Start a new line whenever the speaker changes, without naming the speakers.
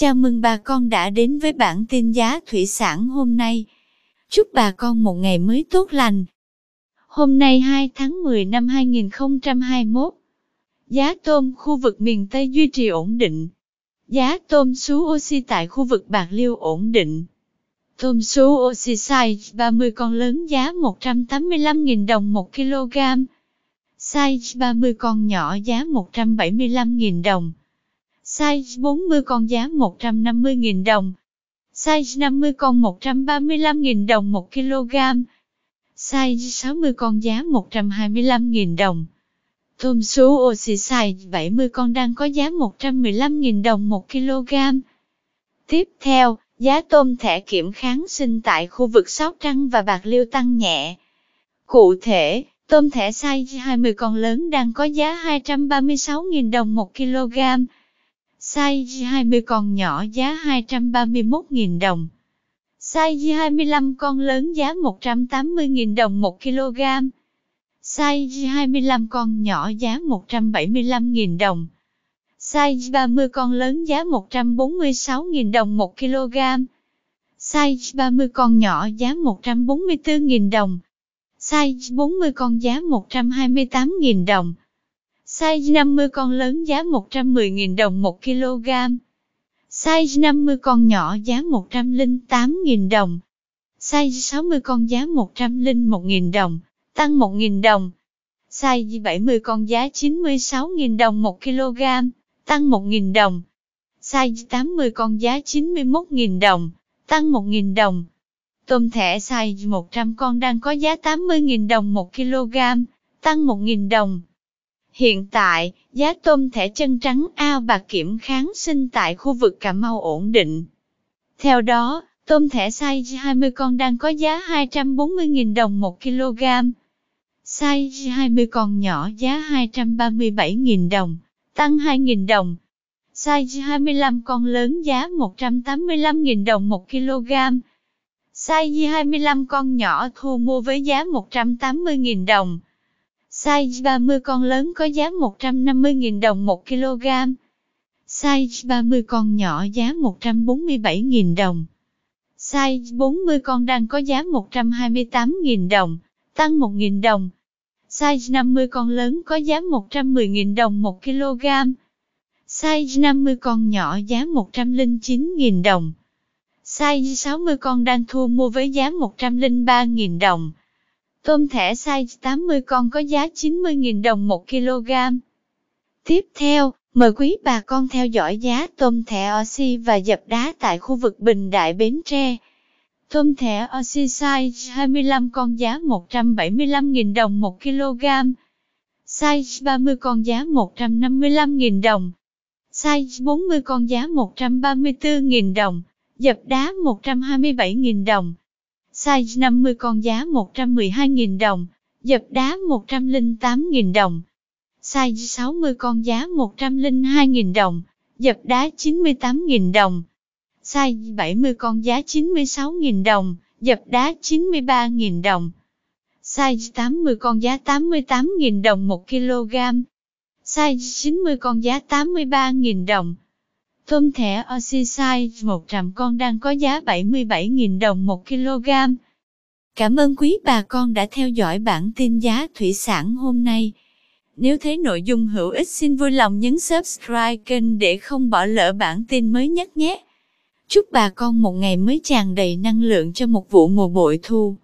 Chào mừng bà con đã đến với bản tin giá thủy sản hôm nay. Chúc bà con một ngày mới tốt lành. Hôm nay 2 tháng 10 năm 2021, giá tôm khu vực miền Tây duy trì ổn định. Giá tôm sú oxy tại khu vực Bạc Liêu ổn định. Tôm sú oxy size 30 con lớn giá 185.000 đồng 1 kg. Size 30 con nhỏ giá 175.000 đồng. Size 40 con giá 150.000 đồng. Size 50 con 135.000 đồng 1 kg. Size 60 con giá 125.000 đồng. Tôm sú oxy size 70 con đang có giá 115.000 đồng 1 kg. Tiếp theo, giá tôm thẻ kiểm kháng sinh tại khu vực Sóc Trăng và Bạc Liêu tăng nhẹ. Cụ thể, tôm thẻ size 20 con lớn đang có giá 236.000 đồng 1 kg. Size 20 con nhỏ giá 231.000 đồng. Size 25 con lớn giá 180.000 đồng 1 kg. Size 25 con nhỏ giá 175.000 đồng. Size 30 con lớn giá 146.000 đồng 1 kg. Size 30 con nhỏ giá 144.000 đồng. Size 40 con giá 128.000 đồng. Size 50 con lớn giá 110.000 đồng 1 kg. Size 50 con nhỏ giá 108.000 đồng. Size 60 con giá 101.000 đồng, tăng 1.000 đồng. Size 70 con giá 96.000 đồng 1 kg, tăng 1.000 đồng. Size 80 con giá 91.000 đồng, tăng 1.000 đồng. Tôm thẻ size 100 con đang có giá 80.000 đồng 1 kg, tăng 1.000 đồng. Hiện tại, giá tôm thẻ chân trắng ao bạc kiểm kháng sinh tại khu vực Cà Mau ổn định. Theo đó, tôm thẻ size 20 con đang có giá 240.000 đồng 1 kg. Size 20 con nhỏ giá 237.000 đồng, tăng 2.000 đồng. Size 25 con lớn giá 185.000 đồng 1 kg. Size 25 con nhỏ thu mua với giá 180.000 đồng. Size 30 con lớn có giá 150.000 đồng 1 kg. Size 30 con nhỏ giá 147.000 đồng. Size 40 con đang có giá 128.000 đồng, tăng 1.000 đồng. Size 50 con lớn có giá 110.000 đồng 1 kg. Size 50 con nhỏ giá 109.000 đồng. Size 60 con đang thu mua với giá 103.000 đồng. Tôm thẻ size 80 con có giá 90.000 đồng 1 kg. Tiếp theo, mời quý bà con theo dõi giá tôm thẻ oxy và dập đá tại khu vực Bình Đại Bến Tre. Tôm thẻ oxy size 25 con giá 175.000 đồng 1 kg. Size 30 con giá 155.000 đồng. Size 40 con giá 134.000 đồng. Dập đá 127.000 đồng size 50 con giá 112.000 đồng, dập đá 108.000 đồng. Size 60 con giá 102.000 đồng, dập đá 98.000 đồng. Size 70 con giá 96.000 đồng, dập đá 93.000 đồng. Size 80 con giá 88.000 đồng 1 kg. Size 90 con giá 83.000 đồng. Tôm thẻ Oxysize 100 con đang có giá 77.000 đồng 1 kg. Cảm ơn quý bà con đã theo dõi bản tin giá thủy sản hôm nay. Nếu thấy nội dung hữu ích xin vui lòng nhấn subscribe kênh để không bỏ lỡ bản tin mới nhất nhé. Chúc bà con một ngày mới tràn đầy năng lượng cho một vụ mùa bội thu.